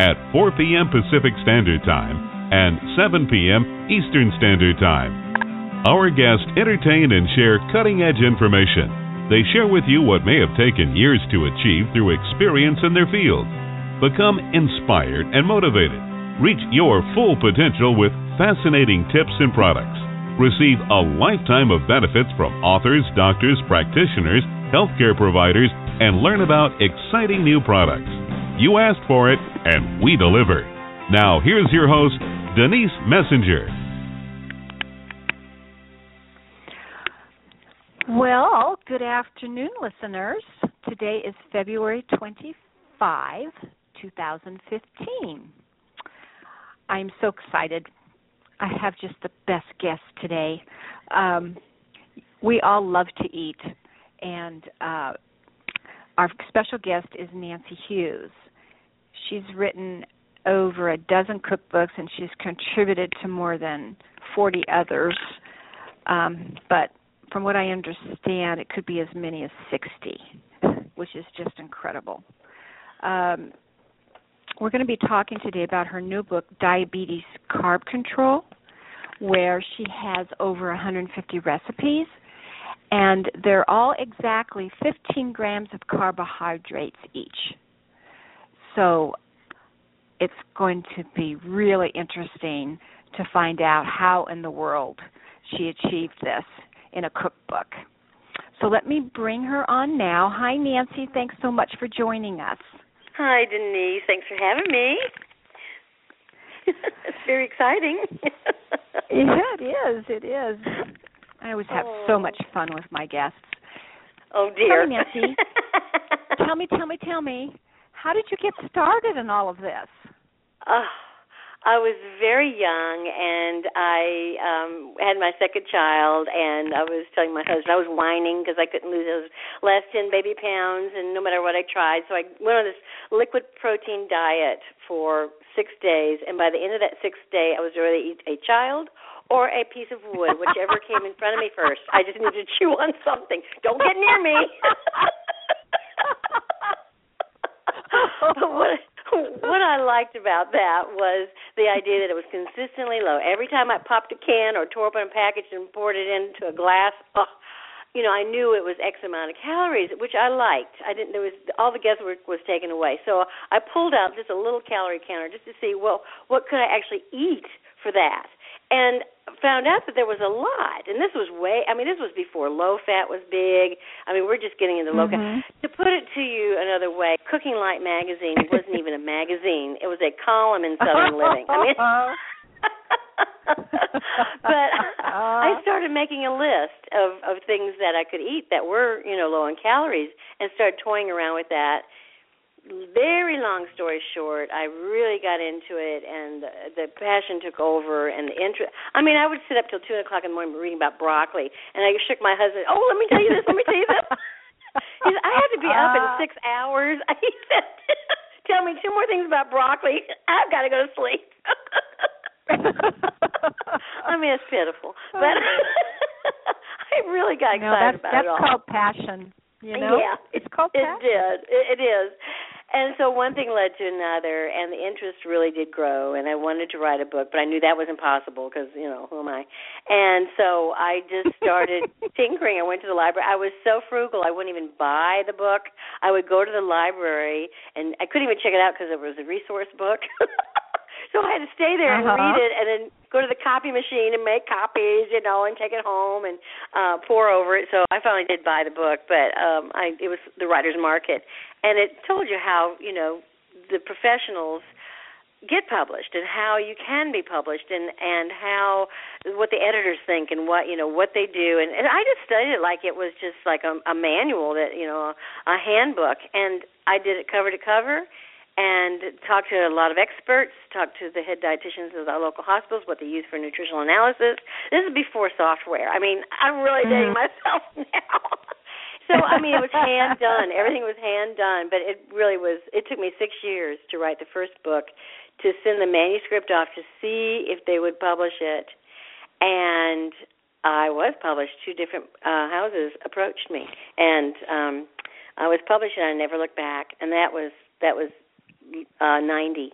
at 4 p.m. Pacific Standard Time and 7 p.m. Eastern Standard Time. Our guests entertain and share cutting edge information. They share with you what may have taken years to achieve through experience in their field. Become inspired and motivated. Reach your full potential with fascinating tips and products. Receive a lifetime of benefits from authors, doctors, practitioners, healthcare providers, and learn about exciting new products. You asked for it, and we deliver. Now, here's your host, Denise Messenger. Well, good afternoon, listeners. Today is February 25, 2015. I'm so excited. I have just the best guest today. Um, we all love to eat, and uh, our special guest is Nancy Hughes. She's written over a dozen cookbooks and she's contributed to more than 40 others. Um, but from what I understand, it could be as many as 60, which is just incredible. Um, we're going to be talking today about her new book, Diabetes Carb Control, where she has over 150 recipes and they're all exactly 15 grams of carbohydrates each. So it's going to be really interesting to find out how in the world she achieved this in a cookbook. So let me bring her on now. Hi, Nancy. Thanks so much for joining us. Hi, Denise. Thanks for having me. it's very exciting. yeah, it is. It is. I always have oh. so much fun with my guests. Oh dear. Tell me, Nancy. tell me, tell me, tell me. How did you get started in all of this? Oh, I was very young, and I um had my second child, and I was telling my husband I was whining because I couldn't lose those last ten baby pounds, and no matter what I tried, so I went on this liquid protein diet for six days, and by the end of that sixth day, I was ready to eat a child or a piece of wood, whichever came in front of me first. I just needed to chew on something. Don't get near me. but what what I liked about that was the idea that it was consistently low. Every time I popped a can or tore open a package and poured it into a glass, oh, you know, I knew it was X amount of calories, which I liked. I didn't. There was all the guesswork was taken away. So I pulled out just a little calorie counter just to see, well, what could I actually eat for that? And found out that there was a lot. And this was way i mean this was before low fat was big. I mean we're just getting into low mm-hmm. fat to put it to you another way cooking light magazine wasn't even a magazine. It was a column in southern living. I mean but I started making a list of of things that I could eat that were, you know, low in calories and started toying around with that very long story short, I really got into it, and the, the passion took over, and the interest. I mean, I would sit up till two o'clock in the morning reading about broccoli, and I shook my husband. Oh, let me tell you this. Let me tell you this. he said, I have to be up in uh. six hours. He said, Tell me two more things about broccoli. I've got to go to sleep. I mean, it's pitiful, but I really got excited no, that's, about that's it all. That's called passion. You know, yeah, it's called passion. it did. It, it is. And so one thing led to another, and the interest really did grow. And I wanted to write a book, but I knew that was impossible because you know who am I? And so I just started tinkering. I went to the library. I was so frugal, I wouldn't even buy the book. I would go to the library, and I couldn't even check it out because it was a resource book. so I had to stay there and uh-huh. read it, and then go to the copy machine and make copies, you know, and take it home and uh pore over it. So I finally did buy the book, but um I it was the writer's market, and it told you how you know the professionals get published and how you can be published and and how what the editors think and what you know what they do and, and I just studied it like it was just like a, a manual that you know a, a handbook and I did it cover to cover and talked to a lot of experts, talked to the head dietitians of the local hospitals, what they use for nutritional analysis. This is before software. I mean, I'm really dating mm-hmm. myself now. so I mean, it was hand done. Everything was hand done, but it really was. It took me six years to write the first book, to send the manuscript off to see if they would publish it, and I was published. Two different uh, houses approached me, and um, I was published, and I never looked back. And that was that was uh, 90,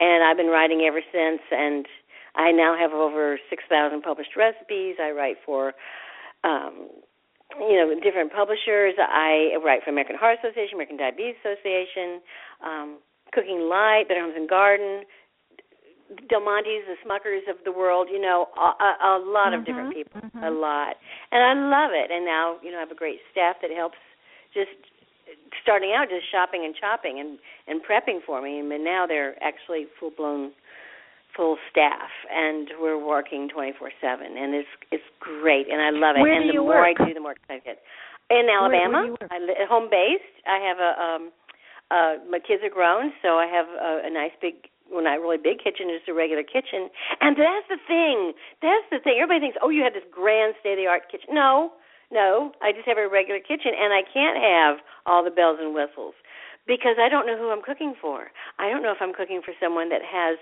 and I've been writing ever since. And I now have over 6,000 published recipes. I write for, um, you know, different publishers. I write for American Heart Association, American Diabetes Association, um, Cooking Light, Better Homes and Garden, Del Monte's, the Smuckers of the world, you know, a, a lot mm-hmm, of different people, mm-hmm. a lot, and I love it. And now, you know, I have a great staff that helps just starting out just shopping and chopping and and prepping for me, and now they're actually full blown full staff and we're working 24/7 and it's it's great and I love it Where and do the more work? I do the more excited I get. In Alabama, where, where I li- home based. I have a um uh my kids are grown, so I have a, a nice big well, not really big kitchen, just a regular kitchen. And that's the thing. That's the thing. Everybody thinks, "Oh, you have this grand state of the art kitchen." No. No, I just have a regular kitchen and I can't have all the bells and whistles because I don't know who I'm cooking for. I don't know if I'm cooking for someone that has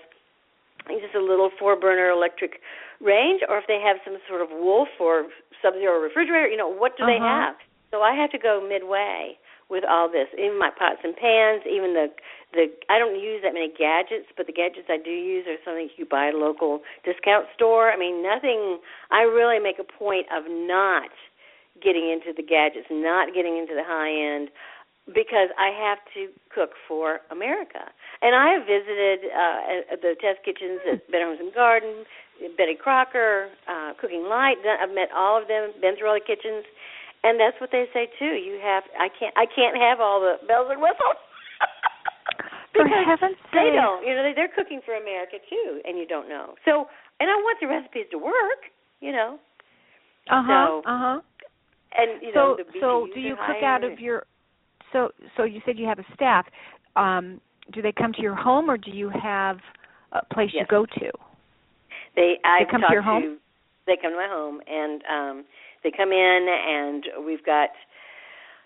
just a little four burner electric range or if they have some sort of wolf or sub zero refrigerator, you know, what do uh-huh. they have? So I have to go midway with all this. Even my pots and pans, even the the I don't use that many gadgets, but the gadgets I do use are something you buy at a local discount store. I mean, nothing I really make a point of not getting into the gadgets, not getting into the high end because I have to cook for America. And I have visited uh, the test kitchens at Better Homes and Garden, Betty Crocker, uh, Cooking Light. I've met all of them, Benzarelli Kitchens, and that's what they say too. You have I can't I can't have all the bells and whistles. for heaven's sake. They don't. You know, they, they're cooking for America too, and you don't know. So, and I want the recipes to work. You know. Uh huh. So, uh huh. And you so know, the so do you cook out of your so so you said you have a staff um do they come to your home or do you have a place Yes. you go to They I They come to your home? They come to my home and um they come in and we've got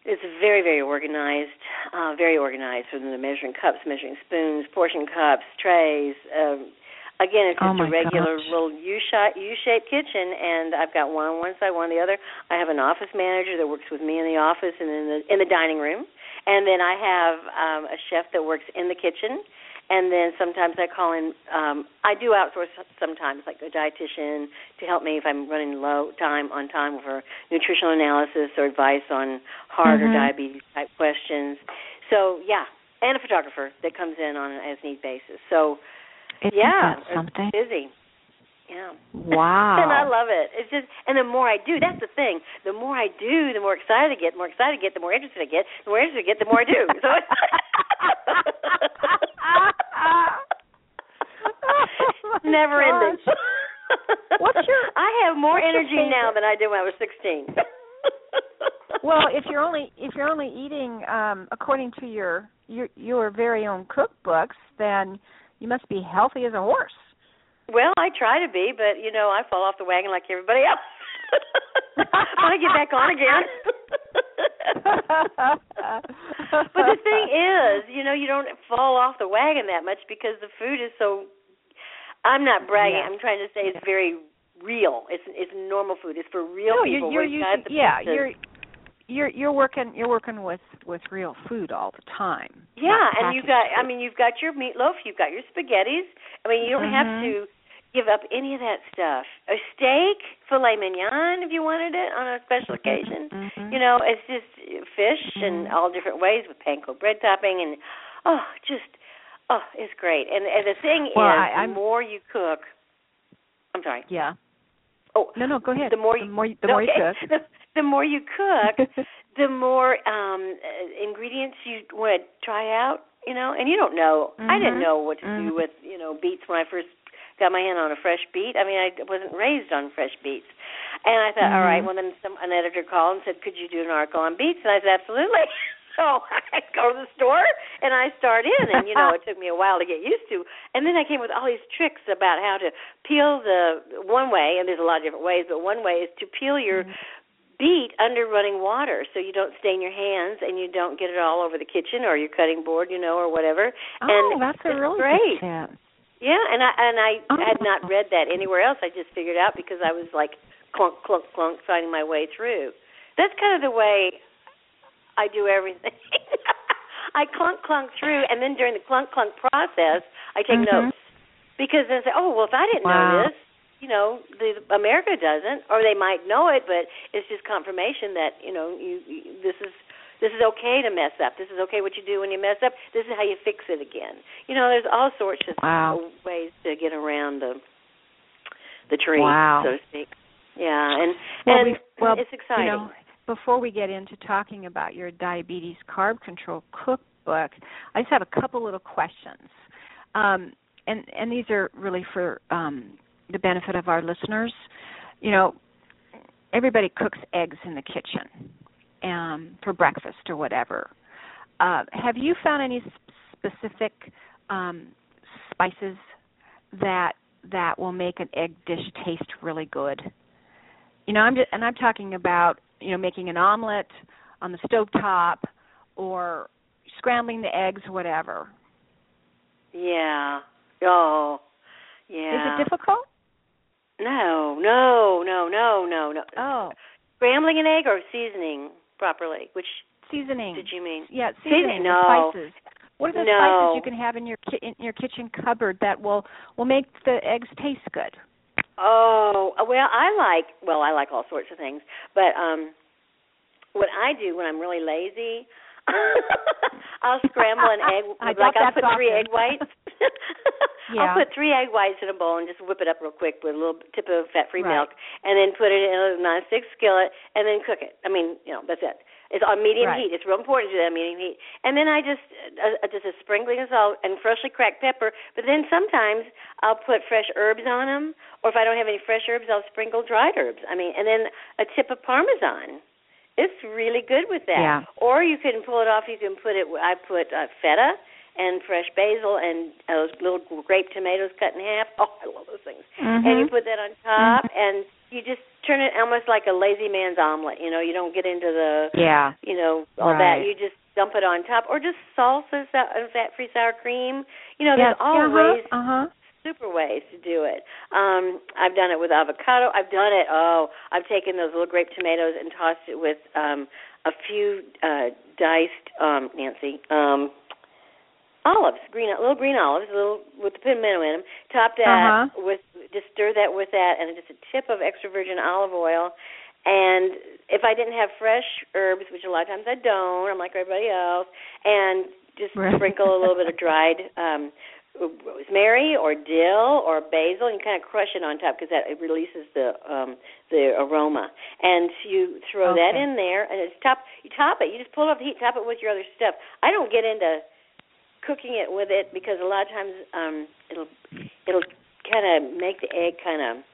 it's very very organized, uh very organized from the measuring cups, measuring spoons, portion cups, trays, um Again, it's Oh just my a regular gosh. little U-shaped, U-shaped kitchen, and I've got one on one side, one on the other. I have an office manager that works with me in the office and in the in the dining room, and then I have um, a chef that works in the kitchen, and then sometimes I call in. Um, I do outsource sometimes, like a dietitian to help me if I'm running low time on time for nutritional analysis or advice on heart or Mhm. diabetes type questions. So yeah, and a photographer that comes in on an as need basis. So Isn't yeah, something it's busy. Yeah. wow and I love it. It's just, and the more I do, that's the thing. The more I do, the more excited I get. The more excited I get, the more interested I get. The more interested I get, the more I do. So Oh never ending. What's your- I have more energy now than I did when I was sixteen. well if you're only if you're only eating um according to your your your very own cookbooks then you must be healthy as a horse Well, I try to be, but you know, I fall off the wagon like everybody else. when I get back on again. but the thing is, you know, you don't fall off the wagon that much because the food is so. I'm not bragging. Yeah. I'm trying to say it's very real. It's it's normal food. It's for real no, people. you're, you're using, yeah, you're you're you're working you're working with with real food all the time. Yeah, and you packaged got. I mean, you've got your meatloaf. You've got your spaghettis. I mean, you don't have Mhm. to give up any of that stuff. A steak, filet mignon, if you wanted it on a special occasion. Mhm. You know, it's just fish in Mhm. all different ways with panko bread topping, and oh, just oh, it's great. And, and the thing Well, is, I- the more you cook, I'm sorry. yeah. Oh, No, no, go ahead. the more you the more, you- the more you cook. the, more you cook, the more um uh, ingredients you want to try out. You know, and you don't know. I didn't Mhm. know what to Mhm. do with you know beets when I first got my hand on a fresh beet. I mean, I wasn't raised on fresh beets, and I thought, all right, Mhm. well then some an editor called and said, could you do an article on beets? And I said, absolutely. so I go to the store and I start in, and you know it took me a while to get used to. And then I came with all these tricks about how to peel the one way, and there's a lot of different ways, but one way is to peel your mm-hmm. Beet under running water so you don't stain your hands and you don't get it all over the kitchen or your cutting board, you know, or whatever. Oh, and that's a really great. good tip. Yeah, and I and I oh. had not read that anywhere else. I just figured out because I was like clunk clunk clunk finding my way through. That's kind of the way I do everything. I clunk clunk through, and then during the clunk clunk process, I take mm-hmm. notes because I say, oh well, if I didn't wow. know this, you know, the America doesn't, or they might know it, but it's just confirmation that you know you, you this is this is okay to mess up. This is okay what you do when you mess up. This is how you fix it again. You know, there's all sorts of wow. ways to get around the the tree, wow. so to speak. Yeah, and well, and we, well, it's exciting. You know, before we get into talking about your diabetes carb control cookbook, I just have a couple little questions. Um, and and these are really for um, the benefit of our listeners. You know, everybody cooks eggs in the kitchen um, for breakfast or whatever. Uh, have you found any specific um, spices that that will make an egg dish taste really good? You know, I'm just, and I'm talking about you know making an omelet on the stove top or scrambling the eggs, whatever. Yeah. Oh. Yeah. Is it difficult? No, no, no, no, no, no. Oh. Scrambling an egg or seasoning? properly. Which seasoning did you mean? Yeah, seasoning. No. spices. What are the no. spices you can have in your ki- in your kitchen cupboard that will will make the eggs taste good? Oh well, I like well, I like all sorts of things, but um, what I do when I'm really lazy, I'll scramble an egg. I like I'll put often. three egg whites. yeah. I'll put three egg whites in a bowl and just whip it up real quick with a little tip of fat-free right. milk, and then put it in a non-stick skillet, and then cook it. I mean, you know, that's it. It's on medium right. heat. It's real important to do that medium heat. And then I just uh, uh, just a sprinkling of salt and freshly cracked pepper. But then sometimes I'll put fresh herbs on them, or if I don't have any fresh herbs, I'll sprinkle dried herbs. I mean, and then a tip of parmesan. It's really good with that. Yeah. Or you can pull it off. You can put it. I put uh, feta and fresh basil and those little grape tomatoes cut in half. Oh, I love those things. Mm-hmm. And you put that on top, mm-hmm. and you just turn it almost like a lazy man's omelet. You know, you don't get into the yeah, you know, all right. that. You just dump it on top, or just salsa, and fat-free sour cream. You know, yes. there's always uh-huh. Uh-huh. super ways to do it. Um, I've done it with avocado. I've done it. Oh, I've taken those little grape tomatoes and tossed it with um, a few uh, diced um, Nancy um, olives, green little green olives, little with the pimento in them. Top that uh-huh. with just stir that with that, and just a tip of extra virgin olive oil. And if I didn't have fresh herbs, which a lot of times I don't, I'm like everybody else, and just right. sprinkle a little bit of dried um rosemary or dill or basil and you kind of crush it on top because that it releases the um the aroma. And you throw okay. that in there and it's top you top it. You just pull it off the heat top it with your other stuff. I don't get into cooking it with it because a lot of times um it'll it'll kind of make the egg kind of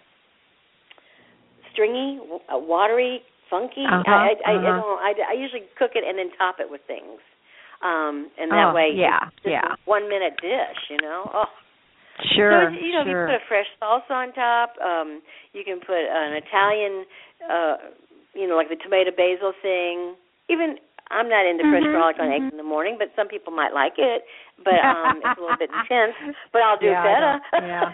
stringy uh, watery funky. Uh-huh, I, I, uh-huh. I don't I, I usually cook it and then top it with things um and that oh, way yeah yeah one minute dish you know oh Sure, so you know, sure. you put a fresh salsa on top. Um, you can put an Italian, uh, you know, like the tomato basil thing. Even I'm not into mm-hmm, fresh garlic on mm-hmm. eggs in the morning, but some people might like it. But um, it's a little bit intense. But I'll do yeah, feta. Yeah.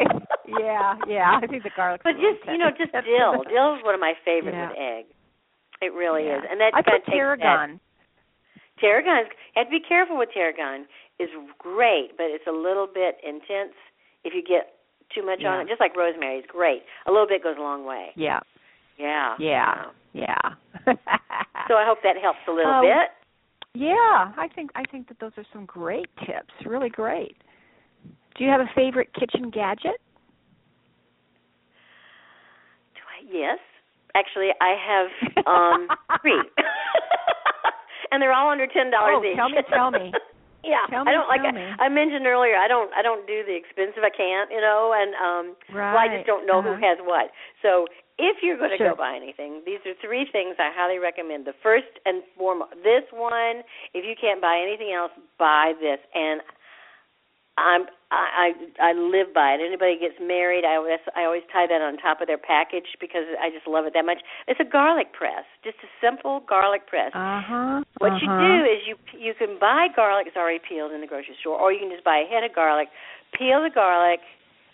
yeah, yeah. I think the garlic. But just you know, just dill. Dill is one of my favorites yeah. with egg. It really yeah. is, and that I put tarragon. Tarragon. You have to be careful with tarragon is great, but it's a little bit intense if you get too much yeah. on it. Just like rosemary is great. A little bit goes a long way. Yeah. Yeah. Yeah. Yeah. so I hope that helps a little um, bit. Yeah, I think I think that those are some great tips. Really great. Do you have a favorite kitchen gadget? Do I? Yes. Actually, I have um three. and they're all under ten dollars oh, each. Tell me, tell me. yeah, tell me, I don't like. I, I mentioned earlier, I don't. I don't do the expensive. I can't, you know, and um, right. well, I just don't know uh-huh. who has what. So if you're going to sure. go buy anything, these are three things I highly recommend. The first and foremost, this one, if you can't buy anything else, buy this. And I'm I I, I live by it. Anybody gets married, I always I always tie that on top of their package because I just love it that much. It's a garlic press, just a simple garlic press. Uh huh. What uh-huh. you do is you you can buy garlic that's already peeled in the grocery store, or you can just buy a head of garlic, peel the garlic,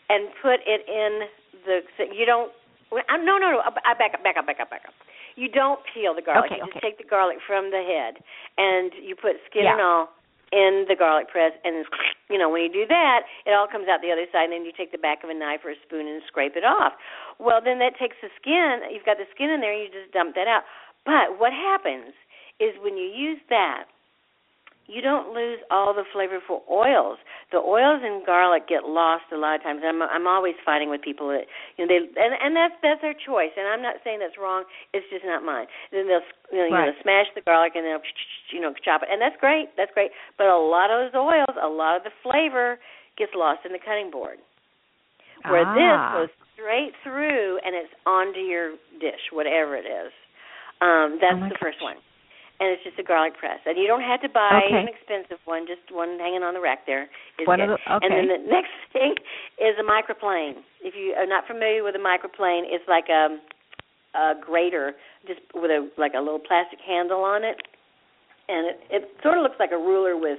and put it in the. You don't well, no, no, no. I back up, back up, back up, back up. You don't peel the garlic. Okay, you okay. just take the garlic from the head, and you put skin Yeah. and all in the garlic press, and you know when you do that, it all comes out the other side, and then you take the back of a knife or a spoon and scrape it off. Well, then that takes the skin. You've got the skin in there, and you just dump that out. But what happens is when you use that, you don't lose all the flavorful oils. The oils in garlic get lost a lot of times. I'm I'm always fighting with people that you know they and and that's that's their choice. And I'm not saying that's wrong. It's just not mine. Then they'll you know, you know smash the garlic and they'll you know chop it, and that's great. That's great. But a lot of those oils, a lot of the flavor gets lost in the cutting board. Where Ah. this goes straight through and it's onto your dish, whatever it is. Um, that's Oh the first one and it's just a garlic press. And you don't have to buy Okay. an expensive one; just one hanging on the rack there is One good. of the- And then the next thing is a microplane. If you are not familiar with a microplane, it's like a, a grater, just with a like a little plastic handle on it, and it it sort of looks like a ruler with.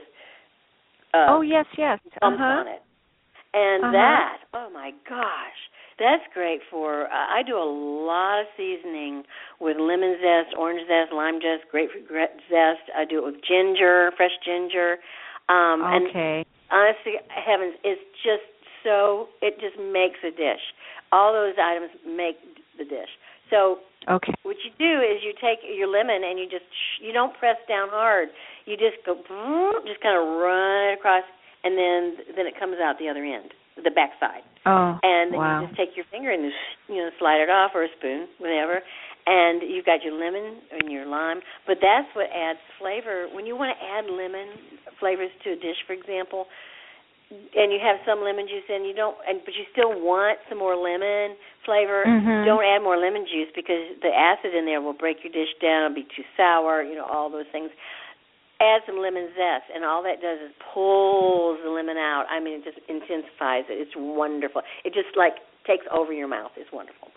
Uh, Oh yes, yes. Uh bumps huh. on it. And Uh-huh. that, oh my gosh, that's great for. Uh, I do a lot of seasoning with lemon zest, orange zest, lime zest, grapefruit zest. I do it with ginger, fresh ginger. Um, And Okay. honestly, heavens, it's just so. It just makes a dish. All those items make the dish. So Okay. what you do is you take your lemon and you just you don't press down hard. You just go just kind of run it across, and then then it comes out the other end, the back side. Oh. And then wow. you just take your finger and you know slide it off or a spoon, whatever. And you've got your lemon and your lime, but that's what adds flavor. When you want to add lemon flavors to a dish, for example, and you have some lemon juice in, you don't, and but you still want some more lemon flavor. Mhm. Don't add more lemon juice because the acid in there will break your dish down. It'll be too sour. You know all those things. Add some lemon zest, and all that does is pulls the lemon out. I mean, it just intensifies it. It's wonderful. It just like takes over your mouth. It's wonderful.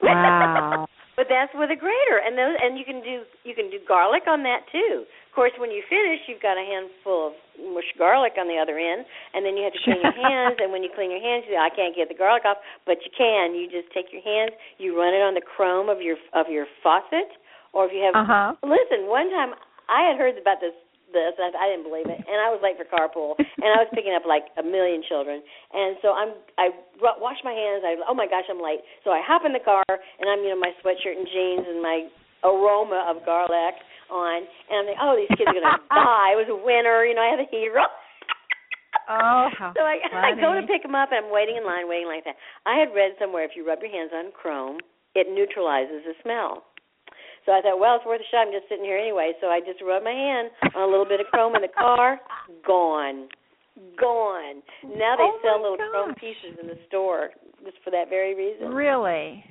Wow. but that's with a grater, and those, and you can do you can do garlic on that too. Of course, when you finish, you've got a handful of mush garlic on the other end, and then you have to clean your hands. And when you clean your hands, you say, "I can't get the garlic off," but you can. You just take your hands, you run it on the chrome of your of your faucet, or if you have. Uh huh. Listen, one time I had heard about this this and I didn't believe it, and I was late for carpool, and I was picking up like a million children, and so I'm I wash my hands. I oh my gosh, I'm late. So I hop in the car, and I'm you know my sweatshirt and jeans and my aroma of garlic on, and I'm like, oh these kids are gonna die. It was winter, you know. I had the heater on. Oh, how So I, I go to pick them up, and I'm waiting in line, waiting like that. I had read somewhere if you rub your hands on chrome, it neutralizes the smell. So I thought, well, it's worth a shot. I'm just sitting here anyway. So I just rubbed my hand on a little bit of chrome in the car. Gone, gone. Now they Oh, sell little chrome pieces in the store just for that very reason. Really?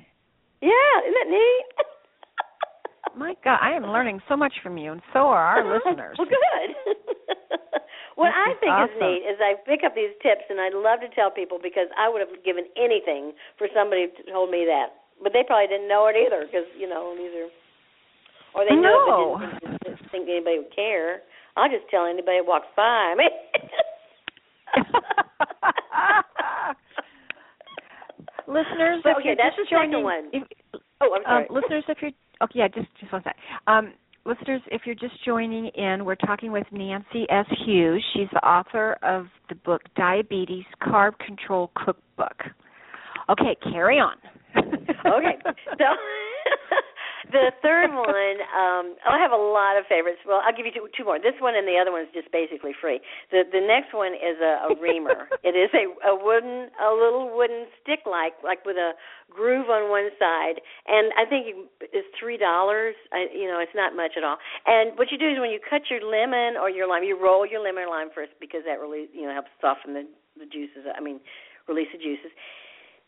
Yeah, isn't that neat? My God, I am learning so much from you, and so are our listeners. Well, good. what This I is think is awesome. neat is I pick up these tips, and I love to tell people because I would have given anything for somebody to told me that, but they probably didn't know it either because you know these are, or they know, no. but didn't, didn't think anybody would care. I'll just tell anybody who walks by. I mean. listeners, But, if okay, you're that's just the second joining, one. If, oh, I'm sorry. um, listeners, if you're okay, yeah, just just one sec. Um, listeners, if you're just joining in, we're talking with Nancy S. Hughes. She's the author of the book Diabetes Carb Control Cookbook. Okay, carry on. okay. So the third one, um, I have a lot of favorites. Well, I'll give you two, two more. This one and the other one is just basically free. The the next one is a, a reamer. it is a a wooden, a little wooden stick like like with a groove on one side, and I think it's three dollars. You know, it's not much at all. And what you do is when you cut your lemon or your lime, you roll your lemon or lime first because that really you know helps soften the the juices. I mean, release the juices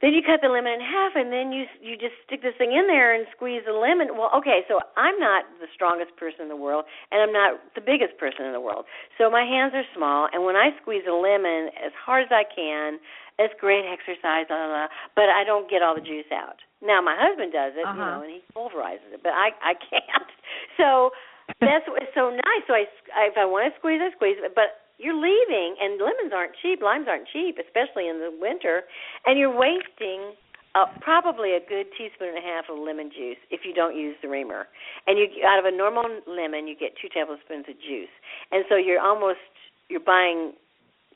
then you cut the lemon in half and then you you just stick this thing in there and squeeze the lemon. Well okay so i'm not the strongest person in the world and i'm not the biggest person in the world. So my hands are small and when i squeeze a lemon as hard as i can it's great exercise blah, blah, blah, but i don't get all the juice out. Now my husband does it uh-huh. you know and he pulverizes it but i i can't. So that's what's so nice. So i if i want to squeeze i squeeze it but you're leaving and lemons aren't cheap limes aren't cheap especially in the winter and you're wasting uh, probably a good teaspoon and a half of lemon juice if you don't use the reamer and you out of a normal lemon you get two tablespoons of juice and so you're almost you're buying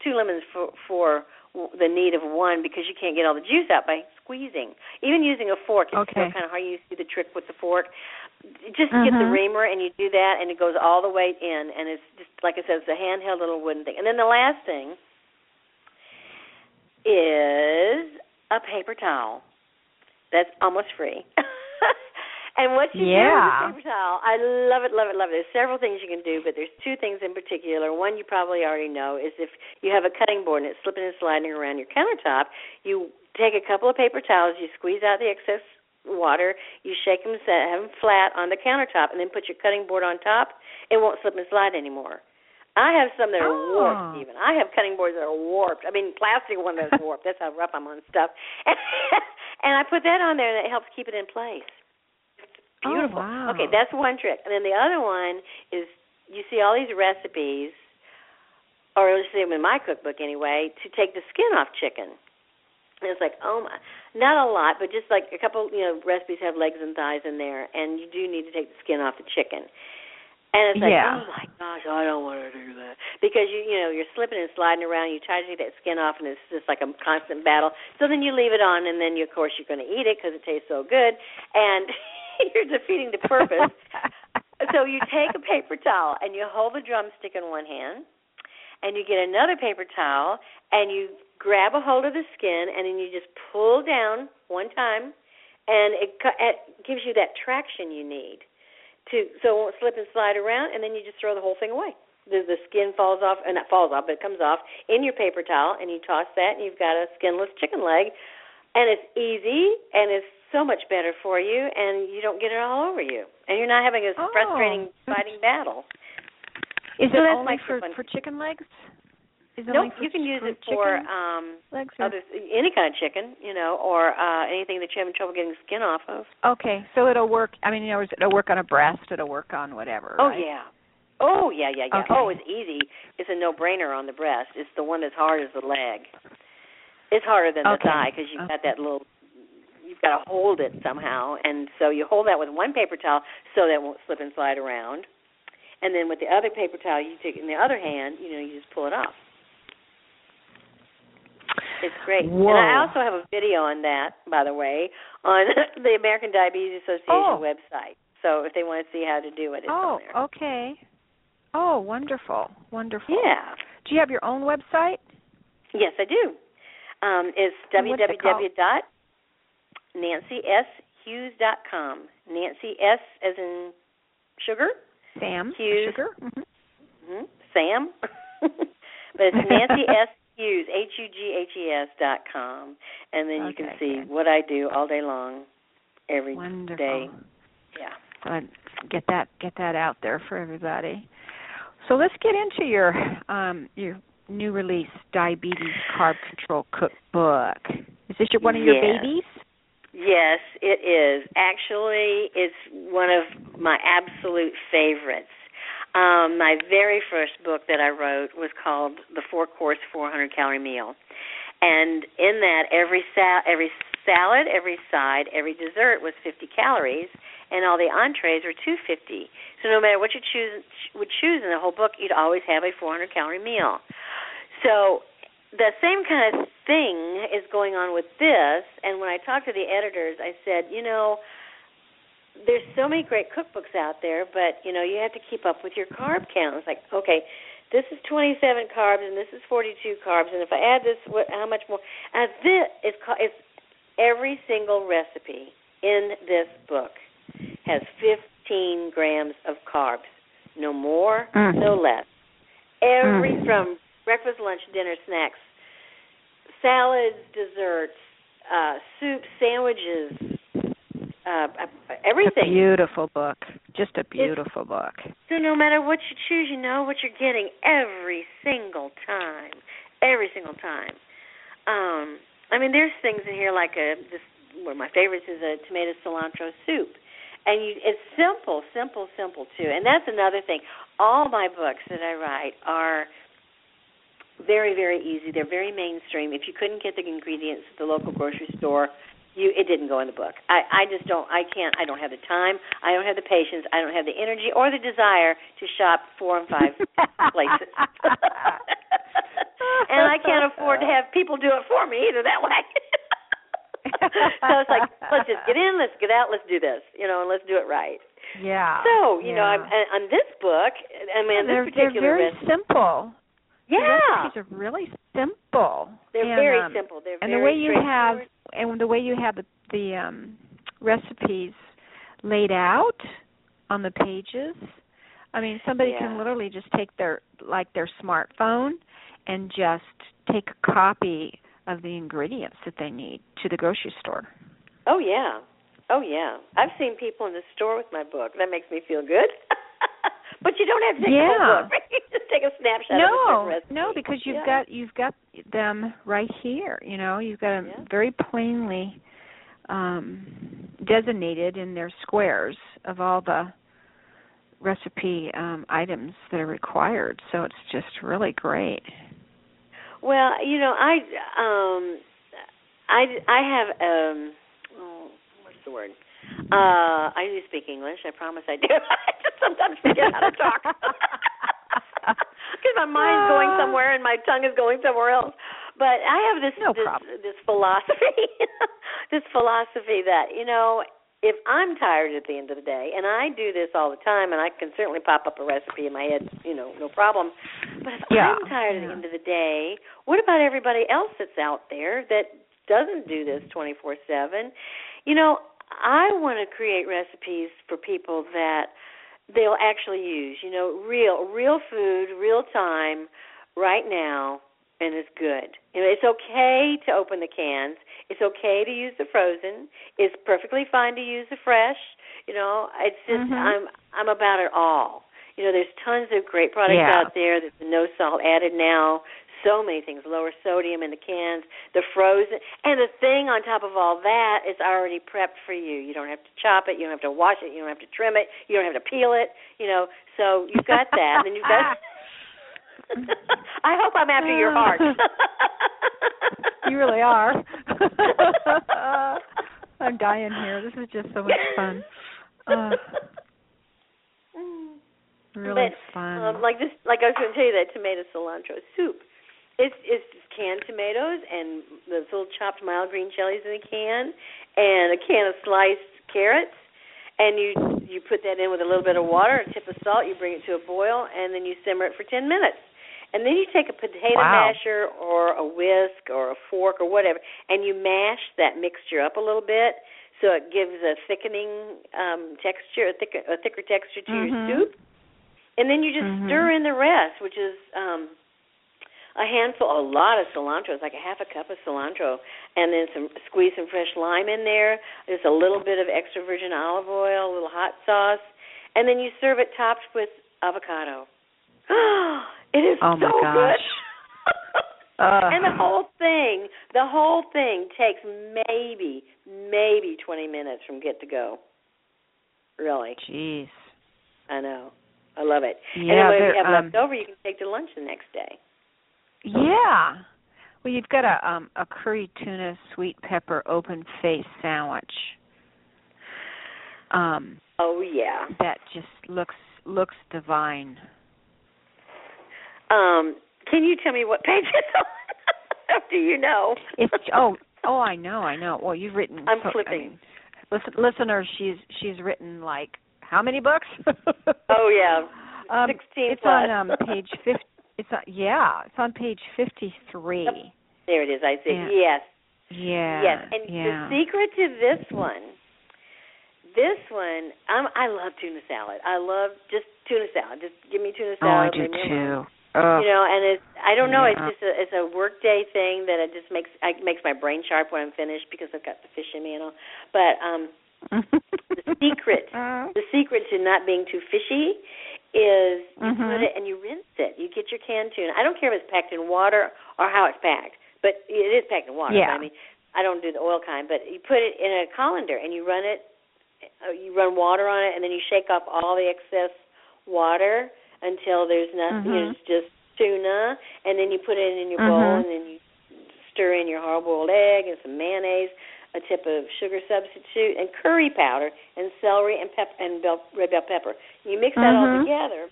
two lemons for for the need of one because you can't get all the juice out by squeezing. Even using a fork, it's okay. still kind of hard. You see the trick with the fork just mm-hmm. get the Mhm. reamer and you do that and it goes all the way in and it's just like I said, it's a handheld little wooden thing. And then the last thing is a paper towel. That's almost free. and what you do with a paper towel, I love it, love it, love it. There's several things you can do, but there's two things in particular. One you probably already know is if you have a cutting board and it's slipping and sliding around your countertop, you take a couple of paper towels, you squeeze out the excess water, you shake them, set, have them flat on the countertop, and then put your cutting board on top. It won't slip and slide anymore. I have some that are Oh. warped even. I have cutting boards that are warped. I mean plastic one that's warped. That's how rough I'm on stuff. and I put that on there and it helps keep it in place. Oh, beautiful. wow. Okay, that's one trick. And then the other one is you see all these recipes or let's see them in my cookbook anyway, to take the skin off chicken. And it's like, oh my, not a lot, but just like a couple, you know, recipes have legs and thighs in there, and you do need to take the skin off the chicken. And it's like, Yeah. oh my gosh, I don't want to do that because you, you know, you're slipping and sliding around. You try to take that skin off, and it's just like a constant battle. So then you leave it on, and then you, of course you're going to eat it because it tastes so good, and you're defeating the purpose. so you take a paper towel and you hold the drumstick in one hand, and you get another paper towel and you grab a hold of the skin and then you just pull down one time, and it, it gives you that traction you need to so it won't slip and slide around, and then you just throw the whole thing away. The, the skin falls off, and not falls off, but it comes off in your paper towel, and you toss that, and you've got a skinless chicken leg, and it's easy, and it's so much better for you, and you don't get it all over you, and you're not having a Oh. frustrating fighting battle. Is So it only for for chicken legs? Nope, you can use it for um other any kind of chicken, you know, or uh anything that you're having trouble getting skin off of. Okay, so it'll work. I mean, you know, it'll work on a breast. It'll work on whatever. Oh right? yeah. Oh yeah, yeah, yeah. Okay. Oh, it's easy. It's a no-brainer on the breast. It's the one that's hard as the leg. It's harder than the Okay. thigh because you've got that little. You've got to hold it somehow, and so you hold that with one paper towel so that it won't slip and slide around, and then with the other paper towel you take it in the other hand. You know, you just pull it off. It's great. Whoa. And I also have a video on that, by the way, on the American Diabetes Association Oh. website. So if they want to see how to do it, it's Oh, there. okay. Oh, wonderful, wonderful. Yeah. Do you have your own website? Yes, I do. Um, it's And what's it called? www.nancysHughes.com. Nancy S as in sugar, Sam Hughes. Sugar. hmm hmm Sam, but it's Nancy S Hughes H U G H E S dot com, and then you can see good. what I do all day long, every day. Wonderful. Yeah. Good. Get that get that out there for everybody. So let's get into your um your new release diabetes carb control cookbook. Is this your one of your Yes. babies? Yes, it is. Actually, it's one of my absolute favorites. Um, my very first book that I wrote was called The Four Course 400 Calorie Meal, and in that every sal- every salad, every side, every dessert was 50 calories, and all the entrees were 250. So no matter what you choose would choose in the whole book, you'd always have a 400 calorie meal. So the same kind of thing is going on with this. And when I talked to the editors, I said, you know, there's so many great cookbooks out there, but you know, you have to keep up with your carb count. It's like, okay, this is 27 carbs and this is 42 carbs, and if I add this, what? How much more? And this is it's every single recipe in this book has 15 grams of carbs, no more, Mm. no less. Every Mm. from breakfast, lunch, dinner, snacks, salads, desserts, uh, soup, sandwiches, uh, everything. A beautiful book. Just a beautiful it's, book. So no matter what you choose, you know what you're getting every single time. Every single time. Um, I mean, there's things in here like a this one of my favorites is a tomato cilantro soup. And you it's simple, simple, simple too. And that's another thing. All my books that I write are very, very easy. They're very mainstream. If you couldn't get the ingredients at the local grocery store, you it didn't go in the book. I I just don't I can't I don't have the time, I don't have the patience, I don't have the energy or the desire to shop four and five places. and I can't afford to have people do it for me either that way. so it's like let's just get in, let's get out, let's do this, you know, and let's do it right. Yeah. So you yeah. know, I'm, on this book, I mean, yeah, this particular they're very recipe, simple. Yeah. The recipes are really simple. They're and, very um, simple. They're and the way you have and the way you have the, the um recipes laid out on the pages. I mean, somebody Yeah. can literally just take their like their smartphone and just take a copy of the ingredients that they need to the grocery store. Oh yeah, oh yeah. I've seen people in the store with my book. That makes me feel good. but you don't have to take Yeah. book. you just take a snapshot no, no, because you've Yeah. got you've got them right here. You know, you've got them Yeah. very plainly um, designated in their squares of all the recipe um, items that are required. So it's just really great. Well, you know, I um I I have um oh, what's the word? Uh I do speak English. I promise I do. I just sometimes forget how to talk. Cuz my mind's going somewhere and my tongue is going somewhere else. But I have this No this, this philosophy this philosophy that, you know, if I'm tired at the end of the day, and I do this all the time, and I can certainly pop up a recipe in my head, you know, no problem. But if Yeah, I'm tired at the end of the day, what about everybody else that's out there that doesn't do this 24 7? You know, I want to create recipes for people that they'll actually use. You know, real, real food, real time, right now, and it's good. You know, it's okay to open the cans. It's okay to use the frozen. It's perfectly fine to use the fresh. You know, it's just Mhm. I'm I'm about it all. You know, there's tons of great products Yeah. out there. There's no salt added now. So many things, lower sodium in the cans, the frozen, and the thing on top of all that is already prepped for you. You don't have to chop it, you don't have to wash it, you don't have to trim it, you don't have to peel it. You know, so you've got that, and then you've got. I hope I'm after your heart. you really are. I'm dying here. This is just so much fun. Uh, really but, fun. Um, like this, like I was going to tell you that tomato cilantro soup. It's it's just canned tomatoes and those little chopped mild green chilies in a can, and a can of sliced carrots, and you you put that in with a little bit of water, a tip of salt. You bring it to a boil, and then you simmer it for ten minutes. And then you take a potato Wow. masher or a whisk or a fork or whatever, and you mash that mixture up a little bit so it gives a thickening um texture, a thicker a thicker texture to your Mhm. soup. And then you just Mhm. stir in the rest, which is um a handful, a lot of cilantro. It's like a half a cup of cilantro, and then some squeeze some fresh lime in there. Just a little bit of extra virgin olive oil, a little hot sauce, and then you serve it topped with avocado. it is Oh, my so gosh. good. Ugh. and the whole thing, the whole thing takes maybe, maybe 20 minutes from get to go. Really, Jeez. I know. I love it. and Yeah, then what they're, you have um, left over, you can take to lunch the next day. Yeah. Well, you've got a um a curry tuna sweet pepper open face sandwich. Um Oh yeah. that just looks looks divine. Um, can you tell me what page it's on? Do you know? It's oh oh I know I know. Well, you've written. I'm so, I flipping. mean, listen, listeners, she's she's written like how many books? Oh yeah, um, sixteen It's plus. on um page fifty. It's on yeah. It's on page fifty three. Yep. there it is. I see. Yeah. Yes, Yeah. yes. And yeah. the secret to this one, this one, I'm, I love tuna salad. I love just tuna salad. Just give me tuna salad. oh, I do leave me alone. too. you know, and it's I don't know, yeah. it's just a it's a workday thing that it just makes it makes my brain sharp when I'm finished because I've got the fish in me and all. But um the secret the secret to not being too fishy is you mm-hmm. put it and you rinse it. Get your canned tuna. I don't care if it's packed in water or how it's packed, but it is packed in water. Yeah. I mean, I don't do the oil kind, but you put it in a colander and you run it. Uh, you run water on it, and then you shake off all the excess water until there's nothing. Mm-hmm. It's just tuna, and then you put it in your mm-hmm. bowl, and then you stir in your hard-boiled egg and some mayonnaise, a tip of sugar substitute, and curry powder, and celery and pep and bell, red bell pepper. You mix that mm-hmm. all together,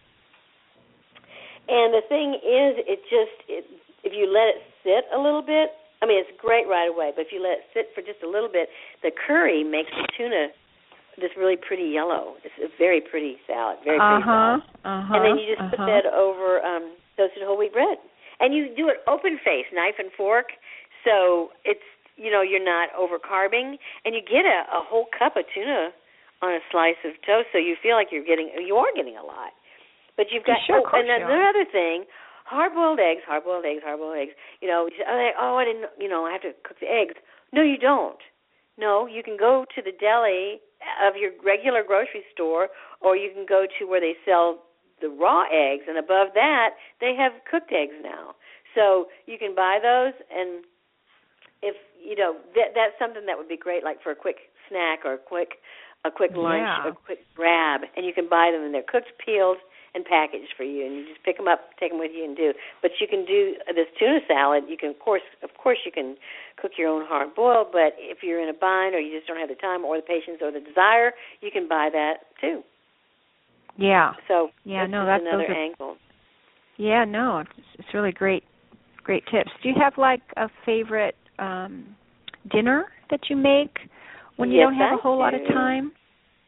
and the thing is, it just it, if you let it sit a little bit. I mean, it's great right away, but if you let it sit for just a little bit, the curry makes the tuna this really pretty yellow. It's a very pretty salad, very pretty uh-huh, salad. Uh-huh, and then you just uh-huh. put that over um toasted whole wheat bread. And you do it open face, knife and fork, so it's you know you're not over carbing, and you get a, a whole cup of tuna on a slice of toast, so you feel like you're getting you are getting a lot. But you've got sure, oh, and another thing, hard boiled eggs, hard boiled eggs, hard boiled eggs. You know, you say, oh, oh, I didn't, you know, I have to cook the eggs. No, you don't. No, you can go to the deli of your regular grocery store, or you can go to where they sell the raw eggs, and above that they have cooked eggs now. So you can buy those, and if you know that that's something that would be great, like for a quick snack or a quick a quick lunch yeah. a quick grab, and you can buy them and they're cooked, peeled, and packaged for you, and you just pick them up, take them with you, and do. But you can do this tuna salad. You can, of course, of course, you can cook your own hard boiled. But if you're in a bind or you just don't have the time or the patience or the desire, you can buy that too. Yeah. So yeah, no, that's another are, angle. Yeah, no, it's, it's really great, great tips. Do you have like a favorite um dinner that you make when you yes, don't have I a whole do. lot of time?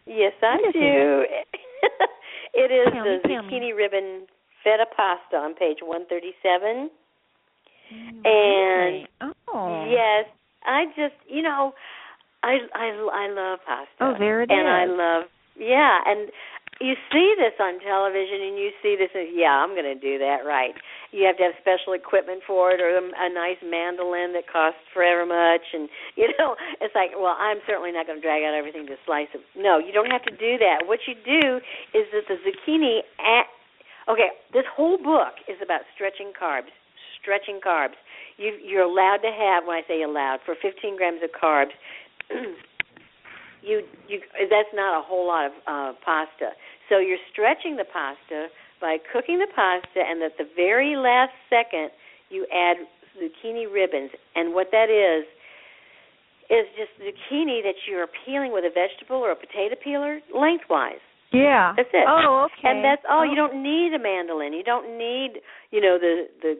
Yes, I do. it is Tell the me, tell me. zucchini ribbon feta pasta on page 137. Mm, And oh, Yes, I just you know, I I I love pasta. Oh, there it and I love yeah, and you see this on television, and you see this as yeah, I'm going to do that right. You have to have special equipment for it, or a, a nice mandolin that costs forever much, and you know, it's like well, I'm certainly not going to drag out everything to slice it. No, you don't have to do that. What you do is that the zucchini. At, okay, this whole book is about stretching carbs. Stretching carbs you you're allowed to have when I say allowed for 15 grams of carbs. you you that's not a whole lot of uh, pasta. So you're stretching the pasta by cooking the pasta, and at the very last second you add zucchini ribbons. And what that is is just zucchini that you're peeling with a vegetable or a potato peeler lengthwise. Yeah. That's it. Oh, okay. And that's all. Oh. You don't need a mandolin. You don't need, you know, the the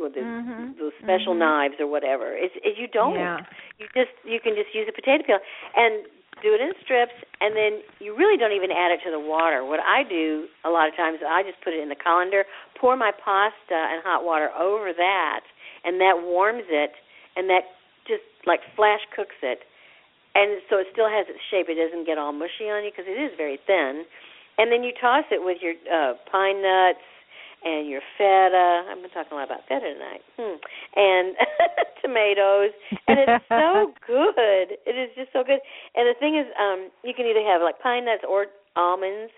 or the Mhm. those special Mhm. knives or whatever. It's it, you don't. Yeah. You just you can just use a potato peel and do it in strips, and then you really don't even add it to the water. What I do a lot of times, is I just put it in the colander, pour my pasta and hot water over that, and that warms it, and that just like flash cooks it, and so it still has its shape. It doesn't get all mushy on you because it is very thin. And then you toss it with your uh, pine nuts and your feta. I've been talking a lot about feta tonight. Hmm. And tomatoes, and it's so good. It is just so good. And the thing is, um, you can either have like pine nuts or almonds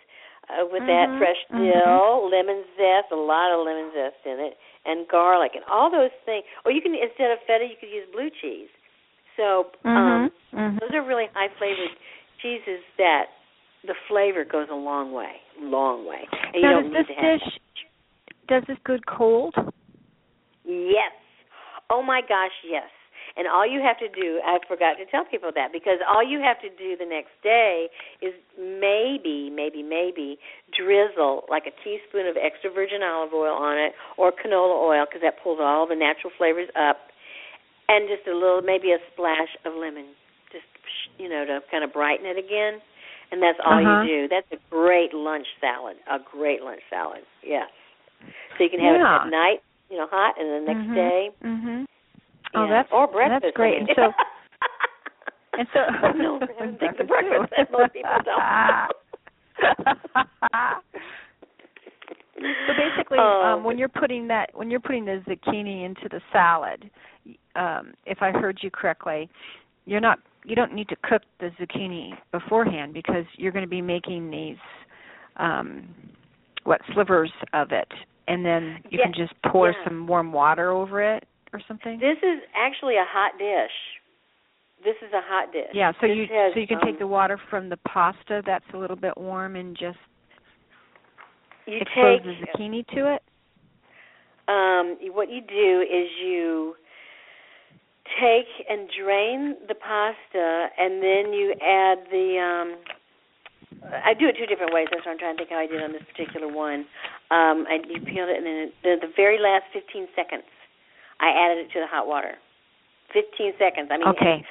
uh, with that Mhm, fresh mhm. dill, lemon zest, a lot of lemon zest in it, and garlic, and all those things. Or you can instead of feta, you could use blue cheese. So um, Mhm, mhm. those are really high flavored cheeses that the flavor goes a long way, long way. And you don't does need this to have dish does this good cold? Yes. Oh my gosh, yes. And all you have to do, I forgot to tell people that because all you have to do the next day is maybe, maybe, maybe drizzle like a teaspoon of extra virgin olive oil on it or canola oil because that pulls all the natural flavors up, and just a little, maybe a splash of lemon, just you know, to kind of brighten it again. And that's all Uh-huh. you do. That's a great lunch salad. A great lunch salad. Yes. So you can have Yeah. it at night, you know, hot, and the next Mhm, day Mhm. Oh, that's or breakfast. That's great. And so and so known for having breakfast that most people don't. So basically, Oh, um, when you're putting that, when you're putting the zucchini into the salad, um, if I heard you correctly, you're not, you don't need to cook the zucchini beforehand because you're going to be making these, um, what slivers of it, and then you Yeah, can just pour yeah. some warm water over it or something. This is actually a hot dish. This is a hot dish. yeah, so This you has, so you can um, take the water from the pasta that's a little bit warm and just you expose take the zucchini to it. um what you do is you take and drain the pasta and then you add the um I do it two different ways. That's what I'm trying to think how I did on this particular one. Um, I you peeled it, and then the, the very last 15 seconds, I added it to the hot water. 15 seconds. I mean, Okay.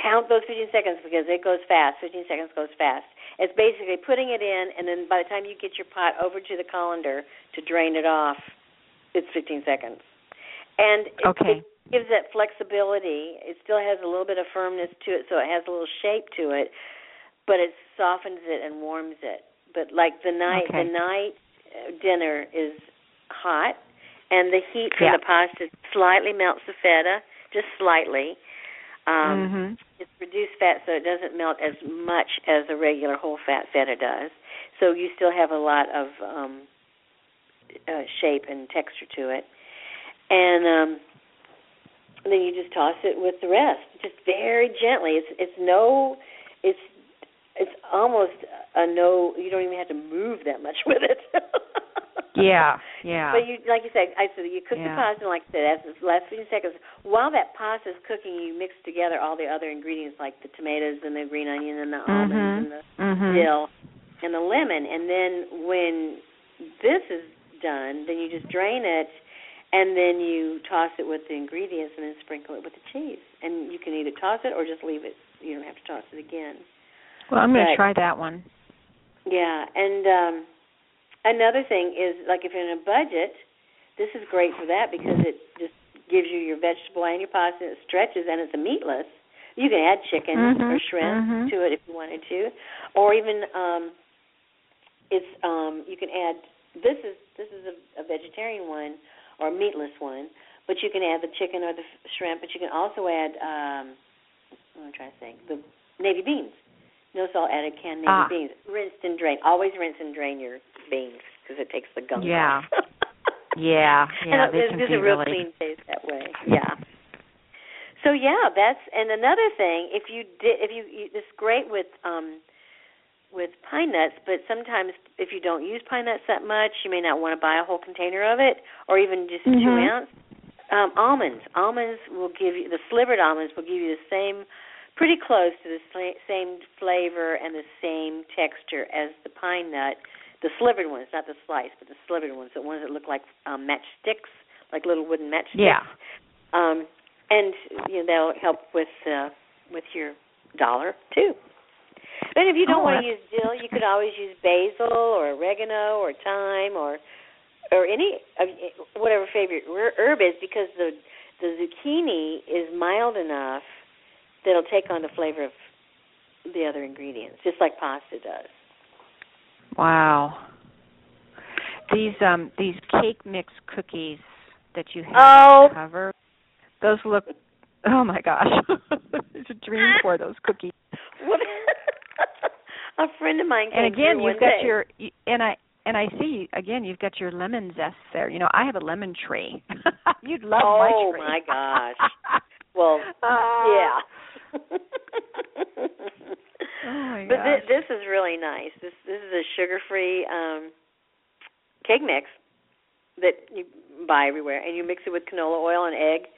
count those 15 seconds because it goes fast. 15 seconds goes fast. It's basically putting it in, and then by the time you get your pot over to the colander to drain it off, it's 15 seconds. And it, Okay. it gives that flexibility. It still has a little bit of firmness to it, so it has a little shape to it, but it softens it and warms it. But like the night, Okay. the night uh, dinner is hot, and the heat from Yeah. the pasta slightly melts the feta, just slightly. Um, mhm. it's reduced fat so it doesn't melt as much as a regular whole fat feta does. So you still have a lot of um uh shape and texture to it. And um then you just toss it with the rest. Just very gently. It's it's no it's it's almost a no you don't even have to move that much with it. Yeah, yeah. But you, like you said, I said you cook Yeah. the pasta, and like I said, the last few seconds. While that pasta is cooking, you mix together all the other ingredients, like the tomatoes and the green onion and the almonds and the mhm. dill and the lemon. And then when this is done, then you just drain it, and then you toss it with the ingredients, and then sprinkle it with the cheese. And you can either toss it or just leave it. You don't have to toss it again. Well, I'm going to try that one. Yeah, and um another thing is like if you're in a budget, this is great for that because it just gives you your vegetable and your pasta. It stretches and it's a meatless. You can add chicken Mhm, or shrimp mhm. to it if you wanted to, or even um it's um you can add this is this is a, a vegetarian one or a meatless one, but you can add the chicken or the shrimp, but you can also add um what am I trying to say the navy beans. No salt added canned Ah. beans, rinsed and drained. Always rinse and drain your beans because it takes the gunk Yeah. off. Yeah, yeah, and they it- can a real really. clean taste that way. Yeah. So yeah, that's and another thing. If you did, if you, you it's great with um with pine nuts, but sometimes if you don't use pine nuts that much, you may not want to buy a whole container of it, or even just two Mhm. ounce. Um, almonds, almonds will give you the slivered almonds will give you the same, pretty close to the same flavor and the same texture as the pine nut. The slivered ones, not the sliced, but the slivered ones, the ones that look like um, matchsticks, like little wooden matchsticks. Yeah. Um, and you know they'll help with uh, with your dollar too. Then if you don't Oh, want to use dill, you could always use basil or oregano or thyme or or any of whatever favorite herb is because the the zucchini is mild enough that it'll take on the flavor of the other ingredients, just like pasta does. Wow. These um these cake mix cookies that you have Oh. cover, those look oh my gosh. it's a dream for those cookies. What? a friend of mine And again, you've got day. your and I and I see again you've got your lemon zest there. You know, I have a lemon tree. You'd love my tree. Oh, my gosh. Well, Ah. yeah. Oh but thi- this is really nice. This this is a sugar-free um cake mix that you buy everywhere, and you mix it with canola oil and egg.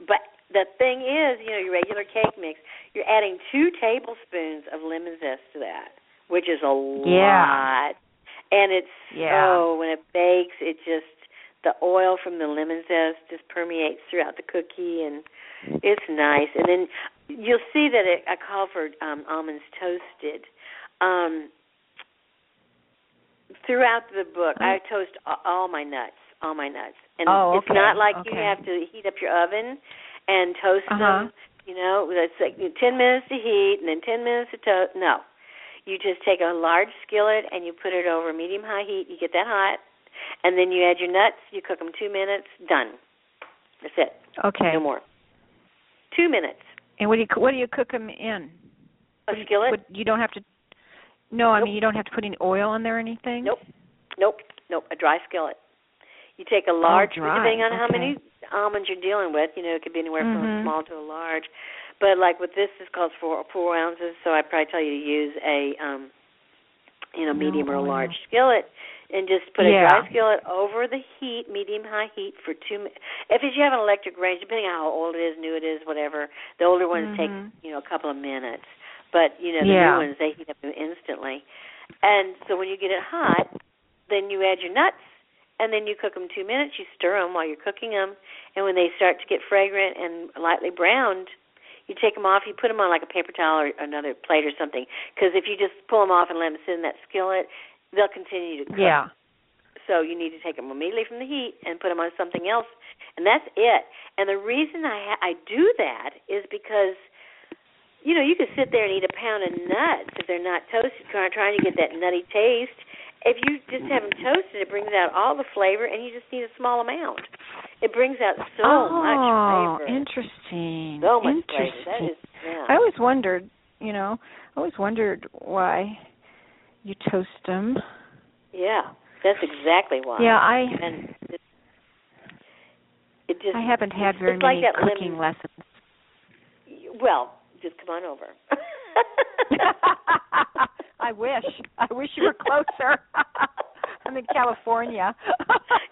But the thing is, you know, your regular cake mix, you're adding two tablespoons of lemon zest to that, which is a Yeah. lot. And it's Yeah. oh, when it bakes, it just the oil from the lemon zest just permeates throughout the cookie, and it's nice. And then you'll see that it, I call for um, almonds toasted. Um, throughout the book, I toast all my nuts, all my nuts, and Oh, it's not like you have to heat up your oven and toast Uh-huh. them. You know, it's like ten minutes to heat and then ten minutes to toast. No, you just take a large skillet and you put it over medium high heat. You get that hot, and then you add your nuts. You cook them two minutes. Done. That's it. Okay. No more. Two minutes. And what do you what do you cook them in? A skillet. What, you don't have to. No, I Nope. mean you don't have to put any oil in there or anything. Nope. Nope. Nope. A dry skillet. You take a large, Oh, dry. depending on how many almonds you're dealing with. You know, it could be anywhere from Mhm. a small to a large. But like with this, this calls for four ounces, so I'd probably tell you to use a, um, you know, No medium or a large skillet, and just put Yeah. a dry skillet over the heat, medium high heat for two. mi- If you have an electric range, depending on how old it is, new it is, whatever, the older ones Mhm. take you know a couple of minutes, but you know the Yeah. new ones they heat up instantly. And so when you get it hot, then you add your nuts, and then you cook them two minutes. You stir them while you're cooking them, and when they start to get fragrant and lightly browned, you take them off. You put them on like a paper towel or another plate or something. Because if you just pull them off and let them sit in that skillet, they'll continue to cook. Yeah. So you need to take them immediately from the heat and put them on something else, and that's it. And the reason I ha- I do that is because you know you can sit there and eat a pound of nuts if they're not toasted, trying trying to get that nutty taste. If you just have them toasted, it brings out all the flavor, and you just need a small amount. It brings out so oh, much flavor. Oh, interesting. So much interesting. flavor. That is yeah. I always wondered, you know, I always wondered why you toast them. yeah, that's exactly why. Yeah, I and it, it just I haven't had very many like cooking lemon- lessons. Well, just come on over. I wish. I wish you were closer. I'm in California.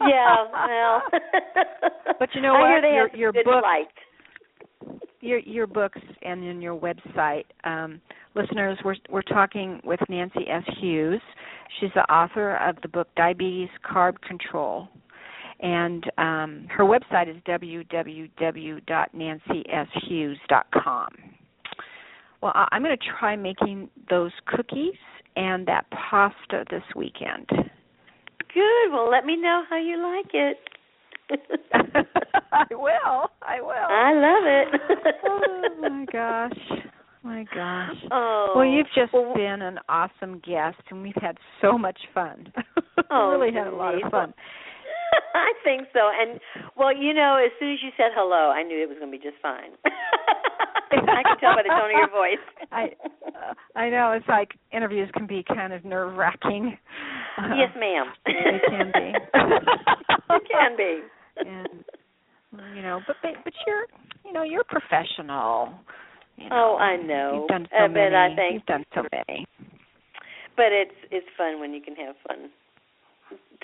yeah, well. But you know I hear what? they Your- have your good book- flights. Your your books and in your website um listeners we're we're talking with Nancy S. Hughes. She's the author of the book Diabetes Carb Control. And um her website is www.nancysHughes.com well I'm going to try making those cookies and that pasta this weekend. Good. Well, let me know how you like it. I will I will I love it. oh my gosh my gosh Oh. Well, you've just well, been an awesome guest, and we've had so much fun. Oh, really had a lot of fun. I think so. And well, you know, as soon as you said hello, I knew it was going to be just fine. I can tell by the tone of your voice. I uh, I know it's like interviews can be kind of nerve wracking. yes, ma'am. They can be. it can be. And you know, but but but you're you know you're professional. You know, Oh, I know. You've done so Uh, but many. I think- You've done so many. But it's it's fun when you can have fun.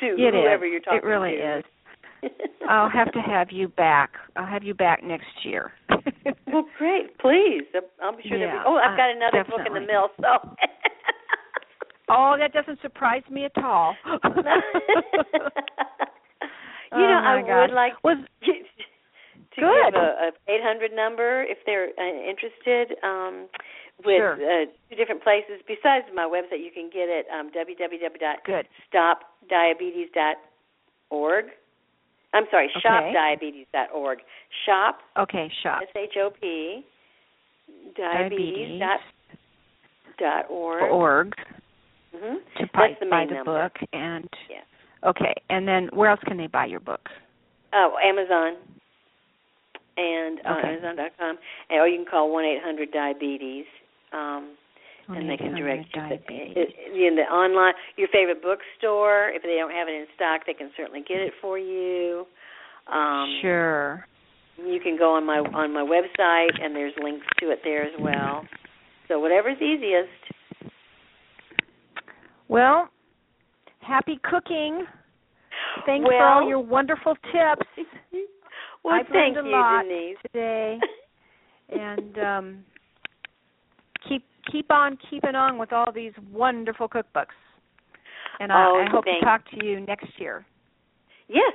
To It whoever is. you're talking to. It really to. is. I'll have to have you back. I'll have you back next year. Well, great. Please. I'll be sure Yeah, we, Oh, I've got uh, another book in the mill, so Oh, that doesn't surprise me at all. you Oh, know, I would like Was to Good. give a, a 800 number if they're uh, interested um, with Sure. uh, two different places. Besides my website, you can get it um, www.stopdiabetes.org. I'm sorry, Okay. shopdiabetes.org. Shop okay, shop S H O P diabetes dot dot org. org hmm to buy, That's the buy the number. book and Yeah. Okay, and then where else can they buy your book? Oh, Amazon and uh, Okay. Amazon.com, and, or you can call one eight hundred diabetes, um, and they can direct you. But diabetes. it, it, in the online, your favorite bookstore, if they don't have it in stock, they can certainly get it for you. Um, sure. You can go on my on my website, and there's links to it there as well. So whatever's easiest. Well, happy cooking. Thanks for all your wonderful tips. well, I've thank learned a you, lot Denise. today. and um keep keep on keeping on with all these wonderful cookbooks. And I, Oh, I hope thanks. to talk to you next year. Yes.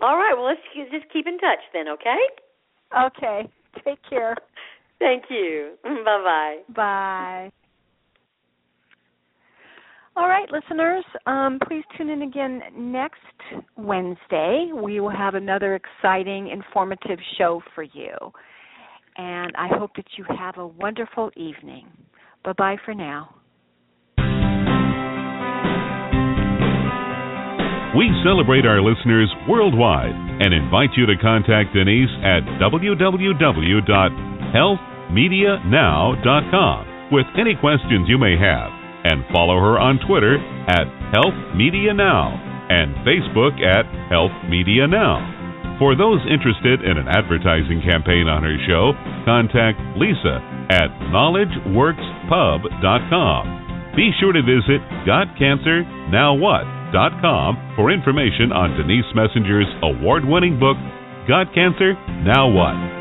All right. Well, let's just keep in touch then, okay? Okay. Take care. Thank you. Bye bye. Bye. All right, listeners, um, please tune in again next Wednesday. We will have another exciting, informative show for you. And I hope that you have a wonderful evening. Bye bye for now. We celebrate our listeners worldwide and invite you to contact Denise at www.healthmedianow.com with any questions you may have and follow her on Twitter at Health Media Now and Facebook at Health Media Now. For those interested in an advertising campaign on her show, contact Lisa at KnowledgeWorksPub.com. Be sure to visit GotCancerNowWhat.com for information on Denise Messenger's award winning book, Got Cancer? Now What?